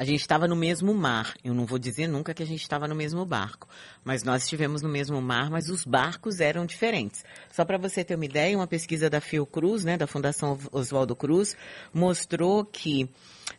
a gente estava no mesmo mar. Eu não vou dizer nunca que a gente estava no mesmo barco, mas nós estivemos no mesmo mar, mas os barcos eram diferentes. Só para você ter uma ideia, uma pesquisa da Fiocruz, né, da Fundação Oswaldo Cruz, mostrou que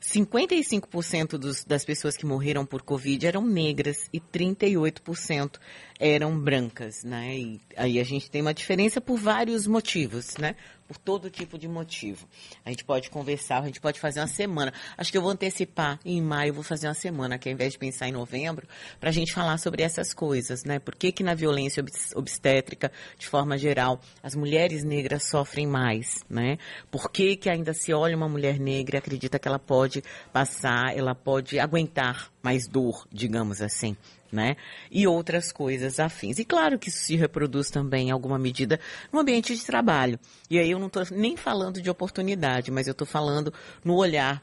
55% dos, das pessoas que morreram por Covid eram negras e 38% eram brancas, né? E aí a gente tem uma diferença por vários motivos, né? Por todo tipo de motivo. A gente pode conversar, a gente pode fazer uma semana. Acho que eu vou antecipar em maio, vou fazer uma semana, que ao invés de pensar em novembro, para a gente falar sobre essas coisas, né? Por que que na violência obstétrica, de forma geral, as mulheres negras sofrem mais, né? Por que que ainda se olha uma mulher negra e acredita que ela pode passar, ela pode aguentar mais dor, digamos assim, né? E outras coisas afins. E claro que isso se reproduz também em alguma medida no ambiente de trabalho. E aí eu não estou nem falando de oportunidade, mas eu estou falando no olhar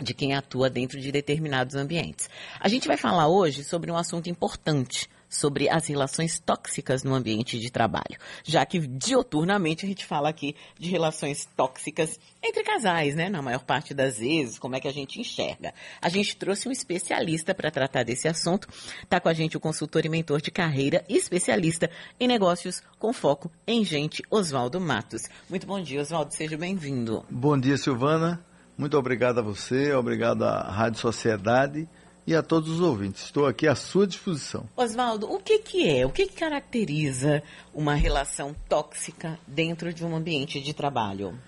de quem atua dentro de determinados ambientes. A gente vai falar hoje sobre um assunto importante sobre as relações tóxicas no ambiente de trabalho, já que dioturnamente a gente fala aqui de relações tóxicas entre casais, né? Na maior parte das vezes, como é que a gente enxerga. A gente trouxe um especialista para tratar desse assunto. Está com a gente o consultor e mentor de carreira especialista em negócios com foco em gente, Oswaldo Matos. Muito bom dia, Oswaldo, seja bem-vindo. Bom dia, Silvana. Muito obrigado a você, obrigado à Rádio Sociedade e a todos os ouvintes. Estou aqui à sua disposição. Oswaldo, o que, que é, o que, que caracteriza uma relação tóxica dentro de um ambiente de trabalho?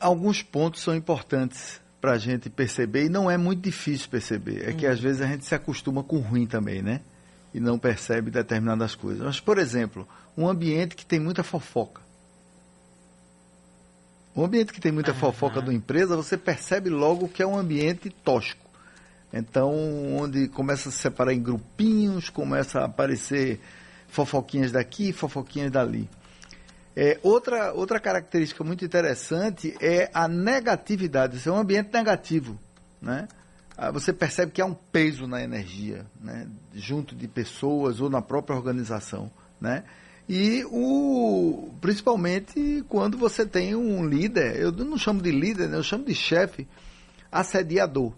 Alguns pontos são importantes para a gente perceber e não é muito difícil perceber. É hum. que às vezes a gente se acostuma com o ruim também, né? E não percebe determinadas coisas. Mas, por exemplo, um ambiente que tem muita fofoca. Um ambiente que tem muita fofoca da empresa, você percebe logo que é um ambiente tóxico. Então, onde começa a se separar em grupinhos, começa a aparecer fofoquinhas daqui, fofoquinhas dali. É, outra, outra característica muito interessante é a negatividade. Isso é um ambiente negativo, né? Ah, você percebe que há um peso na energia, né? junto de pessoas ou na própria organização, né? E o, principalmente quando você tem um líder, eu não chamo de líder, né? eu chamo de chefe assediador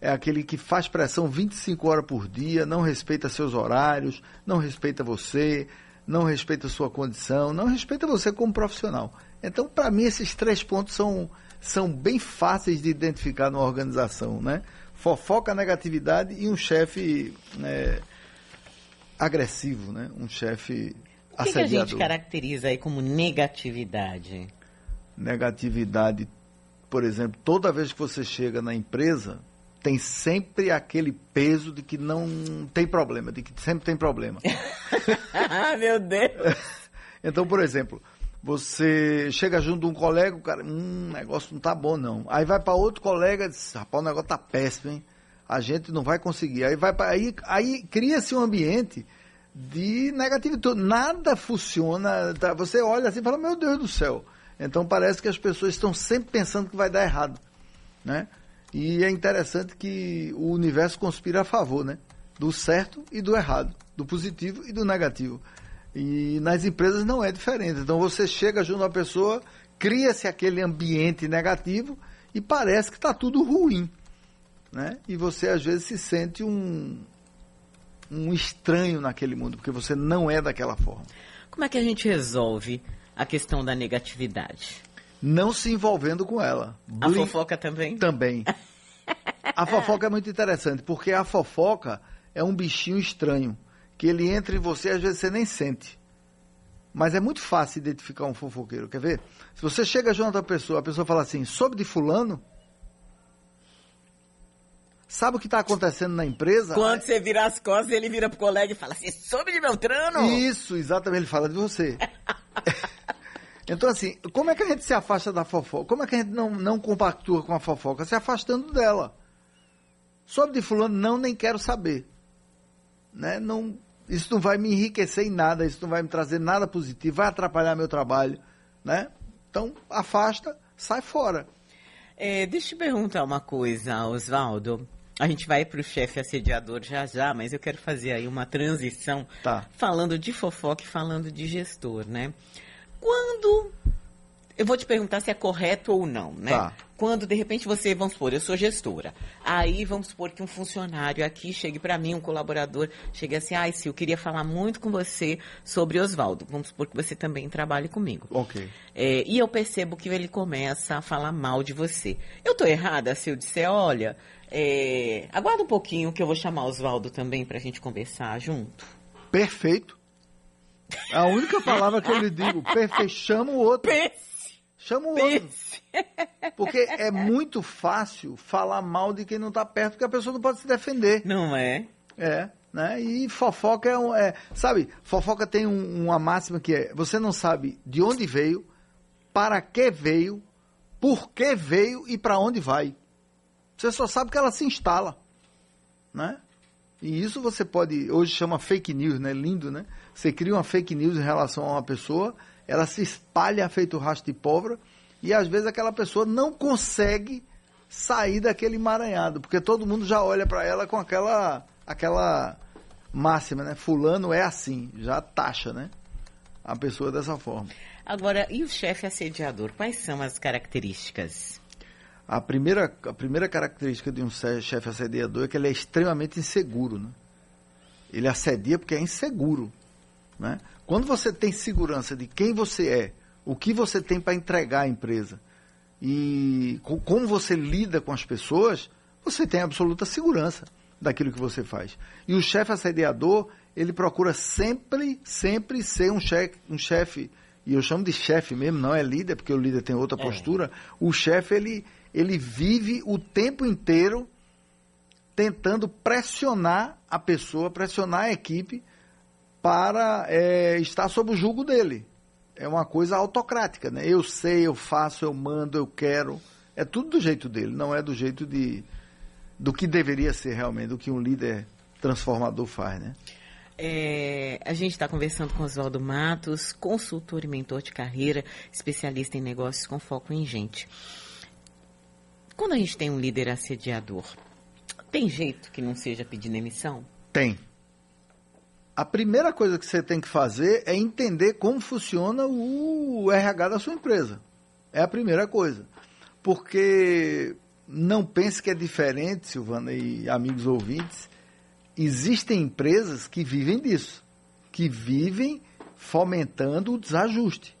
é aquele que faz pressão 25 horas por dia, não respeita seus horários, não respeita você, não respeita sua condição, não respeita você como profissional. Então, para mim, esses três pontos são, são bem fáceis de identificar numa organização, né? Fofoca, negatividade e um chefe né, agressivo, né? Um chefe o que, que a gente caracteriza aí como negatividade? Negatividade, por exemplo, toda vez que você chega na empresa, tem sempre aquele peso de que não tem problema, de que sempre tem problema. ah, meu Deus! então, por exemplo, você chega junto de um colega, o cara, hum, o negócio não tá bom não. Aí vai para outro colega e diz, rapaz, o negócio tá péssimo, hein? A gente não vai conseguir. Aí vai para aí, aí cria-se um ambiente de negatividade. Nada funciona. Tá? Você olha assim e fala, meu Deus do céu. Então parece que as pessoas estão sempre pensando que vai dar errado, né? E é interessante que o universo conspira a favor, né? Do certo e do errado, do positivo e do negativo. E nas empresas não é diferente. Então você chega junto uma pessoa, cria-se aquele ambiente negativo e parece que está tudo ruim. Né? E você às vezes se sente um, um estranho naquele mundo, porque você não é daquela forma. Como é que a gente resolve a questão da negatividade? Não se envolvendo com ela. A fofoca também? Também. A fofoca é muito interessante, porque a fofoca é um bichinho estranho, que ele entra em você às vezes você nem sente. Mas é muito fácil identificar um fofoqueiro, quer ver? Se você chega junto a pessoa, a pessoa fala assim, soube de fulano? Sabe o que está acontecendo na empresa? Quando você vira as costas, ele vira pro colega e fala assim, soube de Beltrano? Isso, exatamente, ele fala de você. Então, assim, como é que a gente se afasta da fofoca? Como é que a gente não, não compactua com a fofoca? Se afastando dela. Sobre de fulano, não, nem quero saber. Né? Não, isso não vai me enriquecer em nada, isso não vai me trazer nada positivo, vai atrapalhar meu trabalho. Né? Então, afasta, sai fora. É, deixa eu te perguntar uma coisa, Oswaldo. A gente vai para o chefe assediador já já, mas eu quero fazer aí uma transição tá. falando de fofoca e falando de gestor, né? Quando. Eu vou te perguntar se é correto ou não, né? Tá. quando de repente você, vamos supor, eu sou gestora. Aí vamos supor que um funcionário aqui chegue para mim, um colaborador, chegue assim, ai, se eu queria falar muito com você sobre Oswaldo. Vamos supor que você também trabalhe comigo. Ok. É, e eu percebo que ele começa a falar mal de você. Eu tô errada se eu disser, olha, é, aguarda um pouquinho que eu vou chamar Oswaldo também pra gente conversar junto. Perfeito. A única palavra que eu lhe digo, perfeito, chama o outro. Pense, Chama o outro. pense. Porque é muito fácil falar mal de quem não está perto, porque a pessoa não pode se defender. Não é? É, né? E fofoca é um. É, sabe, fofoca tem um- uma máxima que é: você não sabe de onde veio, para que veio, por que veio e para onde vai. Você só sabe que ela se instala, né? E isso você pode, hoje chama fake news, né? Lindo, né? Você cria uma fake news em relação a uma pessoa, ela se espalha feito rastro de pólvora e às vezes aquela pessoa não consegue sair daquele emaranhado, porque todo mundo já olha para ela com aquela aquela máxima, né? Fulano é assim, já taxa, né? A pessoa dessa forma. Agora, e o chefe assediador? Quais são as características? A primeira, a primeira característica de um che- chefe assediador é que ele é extremamente inseguro. Né? Ele assedia porque é inseguro. Né? Quando você tem segurança de quem você é, o que você tem para entregar à empresa e co- como você lida com as pessoas, você tem absoluta segurança daquilo que você faz. E o chefe assediador, ele procura sempre, sempre ser um chefe, um chefe e eu chamo de chefe mesmo, não é líder, porque o líder tem outra É. postura. O chefe, ele, ele vive o tempo inteiro tentando pressionar a pessoa, pressionar a equipe para é, estar sob o julgo dele. É uma coisa autocrática, né? Eu sei, eu faço, eu mando, eu quero. É tudo do jeito dele, não é do jeito de do que deveria ser realmente, do que um líder transformador faz, né? É, a gente está conversando com Oswaldo Matos, consultor e mentor de carreira, especialista em negócios com foco em gente. Quando a gente tem um líder assediador, tem jeito que não seja pedir demissão? Tem. A primeira coisa que você tem que fazer é entender como funciona o RH da sua empresa. É a primeira coisa. Porque não pense que é diferente, Silvana e amigos ouvintes. Existem empresas que vivem disso, que vivem fomentando o desajuste.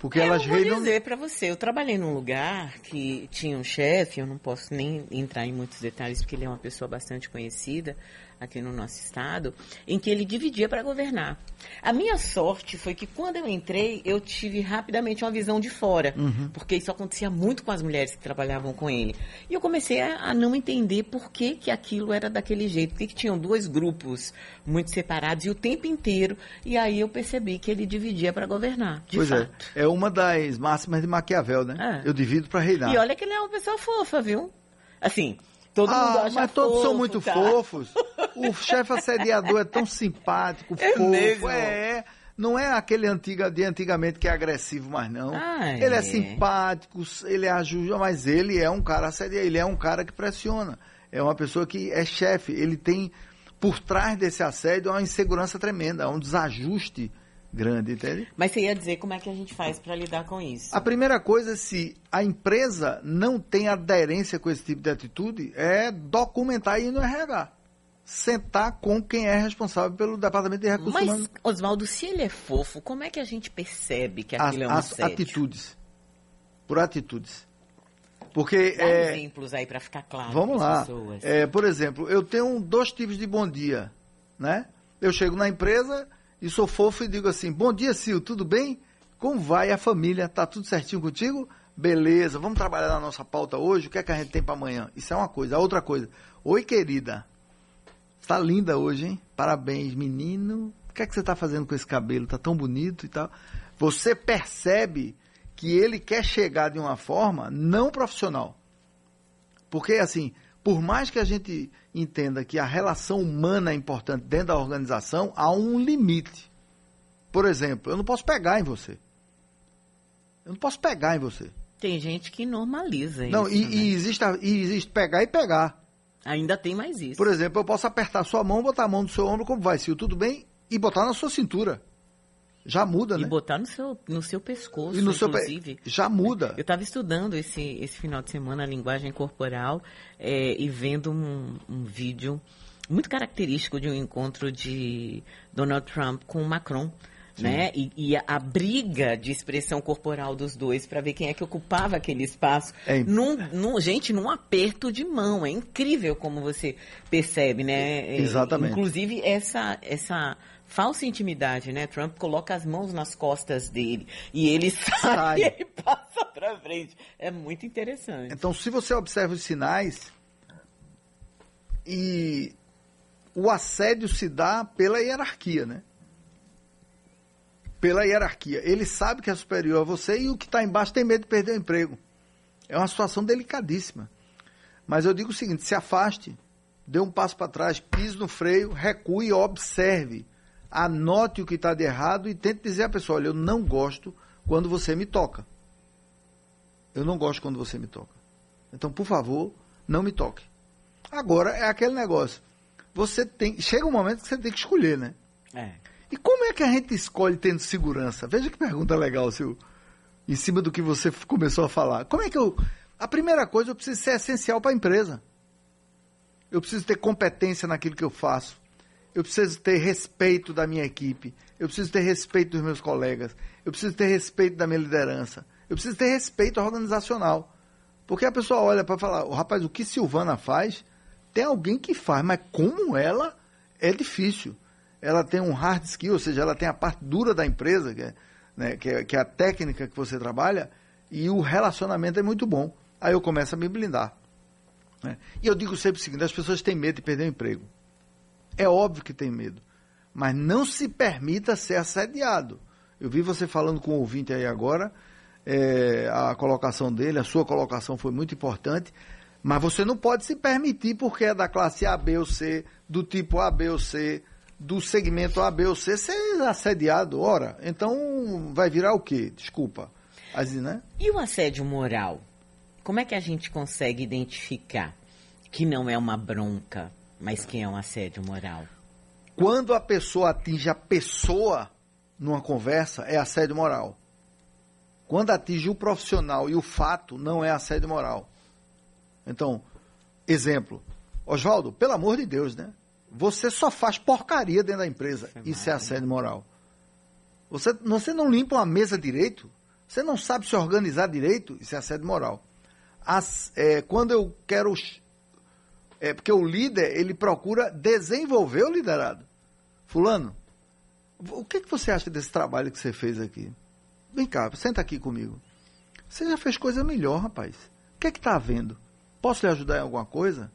Porque elas eu vou reinam. dizer para você, eu trabalhei num lugar que tinha um chefe, eu não posso nem entrar em muitos detalhes porque ele é uma pessoa bastante conhecida aqui no nosso estado, em que ele dividia para governar. A minha sorte foi que quando eu entrei, eu tive rapidamente uma visão de fora, porque isso acontecia muito com as mulheres que trabalhavam com ele. E eu comecei a, a não entender por que, que aquilo era daquele jeito, por que, que tinham dois grupos muito separados e o tempo inteiro, e aí eu percebi que ele dividia para governar, de pois fato. é. É uma das máximas de Maquiavel, né? É. Eu divido para reinar. E olha que ele é uma pessoa fofa, viu? Assim, todo mundo ah, acha mas todos fofo, são muito tá? fofos. O chefe assediador é tão simpático, É fofo. mesmo? É. Não é aquele antiga, de antigamente que é agressivo, mais não. Ele é é. simpático, ele ajuda, mas ele é um cara assediador, ele é um cara que pressiona. É uma pessoa que é chefe. Ele tem, por trás desse assédio, uma insegurança tremenda, um desajuste grande, entende? Mas você ia dizer como é que a gente faz para lidar com isso? A primeira coisa, se a empresa não tem aderência com esse tipo de atitude, é documentar e ir no RH. Sentar com quem é responsável pelo departamento de recursos Mas, humanos. Oswaldo, se ele é fofo, como é que a gente percebe que As, aquilo é um as assédio? atitudes. Por atitudes. Porque, Dá é, exemplos aí para ficar claro vamos lá. pessoas. É, por exemplo, eu tenho dois tipos de bom dia. Né? Eu chego na empresa e sou fofo e digo assim, bom dia, Sil, tudo bem? Como vai a família? Tá tudo certinho contigo? Beleza, vamos trabalhar na nossa pauta hoje? O que é que a gente tem para amanhã? Isso é uma coisa. A outra coisa, oi querida, tá linda hoje, hein? Parabéns, menino. O que é que você tá fazendo com esse cabelo? Tá tão bonito e tal. Você percebe que ele quer chegar de uma forma não profissional. Porque, assim, por mais que a gente entenda que a relação humana é importante dentro da organização, há um limite. Por exemplo, eu não posso pegar em você. Eu não posso pegar em você. Tem gente que normaliza não, isso. e, né? e existe, e existe pegar e pegar. Ainda tem mais isso. Por exemplo, eu posso apertar sua mão, botar a mão no seu ombro, como vai, Sil, tudo bem? E botar na sua cintura. Já muda, e né? botar no seu, no seu pescoço, E no seu pe- inclusive. já muda. Eu estava estudando esse, esse final de semana a linguagem corporal é, e vendo um, um vídeo muito característico de um encontro de Donald Trump com Macron. Né? E, e a, a briga de expressão corporal dos dois para ver quem é que ocupava aquele espaço. É. Num, num- gente, num aperto de mão. É incrível como você percebe, né? É, Exatamente. Inclusive, essa, essa falsa intimidade, né? Trump coloca as mãos nas costas dele e ele sai, Sai. e ele passa pra frente. É muito interessante. Então, se você observa os sinais e o assédio se dá pela hierarquia, né? Pela hierarquia. Ele sabe que é superior a você e o que está embaixo tem medo de perder o emprego. É uma situação delicadíssima. Mas eu digo o seguinte: se afaste, dê um passo para trás, pise no freio, recue e observe. Anote o que está de errado e tente dizer à pessoa: olha, eu não gosto quando você me toca. Eu não gosto quando você me toca. Então, por favor, não me toque. Agora é aquele negócio. Você tem. Chega um momento que você tem que escolher, né? É. E como é que a gente escolhe tendo segurança? Veja que pergunta legal, Sil. Em cima do que você começou a falar. Como é que eu. A primeira coisa, eu preciso ser essencial para a empresa. Eu preciso ter competência naquilo que eu faço. Eu preciso ter respeito da minha equipe. Eu preciso ter respeito dos meus colegas. Eu preciso ter respeito da minha liderança. Eu preciso ter respeito organizacional. Porque a pessoa olha para falar, "Ô, rapaz, o que Silvana faz, tem alguém que faz, mas como ela é difícil. Ela tem um hard skill, ou seja, ela tem a parte dura da empresa, que é, né, que é, que é a técnica que você trabalha, e o relacionamento é muito bom. Aí eu começo a me blindar. né? E eu digo sempre o seguinte: as pessoas têm medo de perder o emprego. É óbvio que tem medo. Mas não se permita ser assediado. Eu vi você falando com o ouvinte aí agora, é, a colocação dele, a sua colocação foi muito importante, mas você não pode se permitir, porque é da classe A, B ou C, do tipo A, B ou C, do segmento A, B ou C, ser assediado. Ora, então vai virar o quê? Desculpa. Assim, né? E o assédio moral? Como é que a gente consegue identificar que não é uma bronca, mas que é um assédio moral? Quando a pessoa atinge a pessoa numa conversa, é assédio moral. Quando atinge o profissional e o fato, não é assédio moral. Então, exemplo. Oswaldo, pelo amor de Deus, né? Você só faz porcaria dentro da empresa. Isso mal, é assédio moral. Você, você não limpa uma mesa direito? Você não sabe se organizar direito? Isso é assédio moral. As- é, quando eu quero. É porque o líder, ele procura desenvolver o liderado. Fulano, o que, que você acha desse trabalho que você fez aqui? Vem cá, senta aqui comigo. Você já fez coisa melhor, rapaz. O que é que está havendo? Posso lhe ajudar em alguma coisa?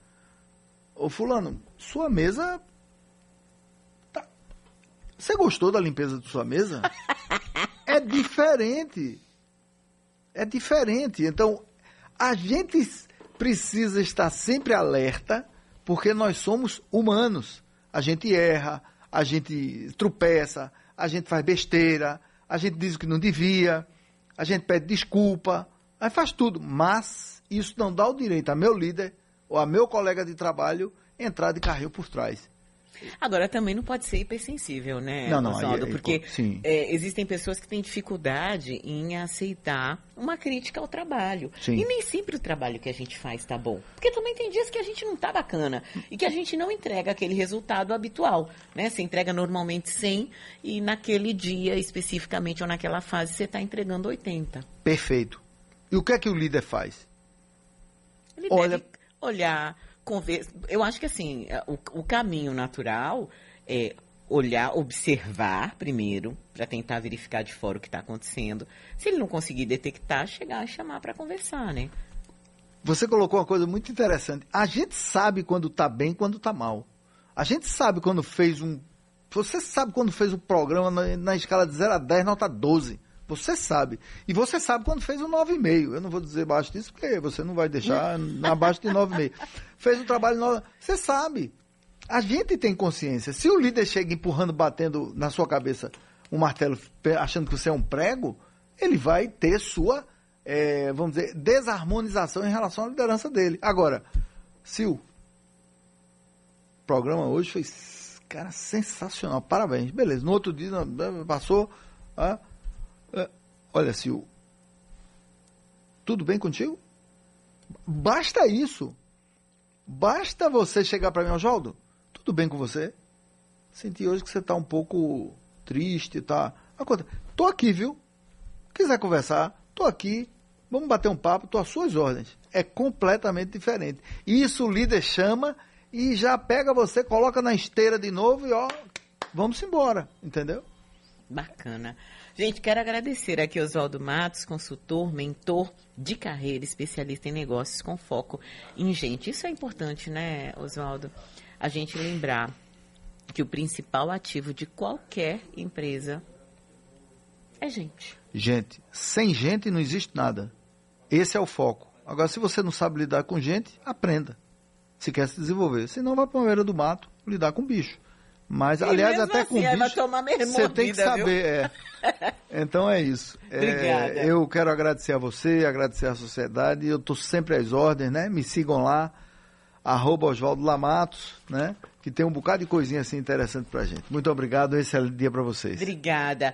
Ô fulano, sua mesa. tá- Você gostou da limpeza de sua mesa? é diferente. É diferente. Então, a gente precisa estar sempre alerta, porque nós somos humanos. A gente erra, a gente tropeça, a gente faz besteira, a gente diz o que não devia, a gente pede desculpa, aí faz tudo. Mas isso não dá o direito a meu líder ou a meu colega de trabalho entrar de carrinho por trás. Agora, também não pode ser hipersensível, né, Não, não, Oswaldo? aí- aí, Porque sim. é, existem pessoas que têm dificuldade em aceitar uma crítica ao trabalho. Sim. E nem sempre o trabalho que a gente faz está bom. Porque também tem dias que a gente não tá bacana e que a gente não entrega aquele resultado habitual, né? Você entrega normalmente 100 e naquele dia, especificamente, ou naquela fase, você está entregando 80. Perfeito. E o que é que o líder faz? Ele Olha- deve olhar, conversar. Eu acho que assim, o, o caminho natural é olhar, observar primeiro, para tentar verificar de fora o que está acontecendo. Se ele não conseguir detectar, chegar e chamar para conversar, né? Você colocou uma coisa muito interessante. A gente sabe quando está bem e quando está mal. A gente sabe quando fez um. Você sabe quando fez um programa na, na escala de 0 a 10, nota 12. Você sabe. E você sabe quando fez um 9,5. Eu não vou dizer abaixo disso, porque você não vai deixar abaixo de 9,5. Fez um trabalho. No... Você sabe. A gente tem consciência. Se o líder chega empurrando, batendo na sua cabeça um martelo, achando que você é um prego, ele vai ter sua, eh, vamos dizer, desarmonização em relação à liderança dele. Agora, Sil, o programa hoje foi, cara, sensacional. Parabéns. Beleza. No outro dia, não, passou, Ah, é, olha, Sil, tudo bem contigo? Basta isso. Basta você chegar para mim, Oswaldo, tudo bem com você? Senti hoje que você está um pouco triste, tá? Tô aqui, viu? Quiser conversar, tô aqui. Vamos bater um papo, tô às suas ordens. É completamente diferente. Isso o líder chama e já pega você, coloca na esteira de novo e ó, vamos embora, entendeu? Bacana. Gente, quero agradecer aqui Oswaldo Matos, consultor, mentor de carreira, especialista em negócios com foco em gente. Isso é importante, né, Oswaldo? A gente lembrar que o principal ativo de qualquer empresa é gente. Gente. Sem gente não existe nada. Esse é o foco. Agora, se você não sabe lidar com gente, aprenda. Se quer se desenvolver. Se não, vai para uma beira do mato lidar com bicho. Mas, e aliás, até assim, com bicho, você tem que saber. É. Então é isso. Obrigada. É, eu quero agradecer a você, agradecer à sociedade. Eu estou sempre às ordens, né? Me sigam lá, arroba Oswaldo Lamatos, né? Que tem um bocado de coisinha assim interessante pra gente. Muito obrigado, um excelente dia para vocês. Obrigada.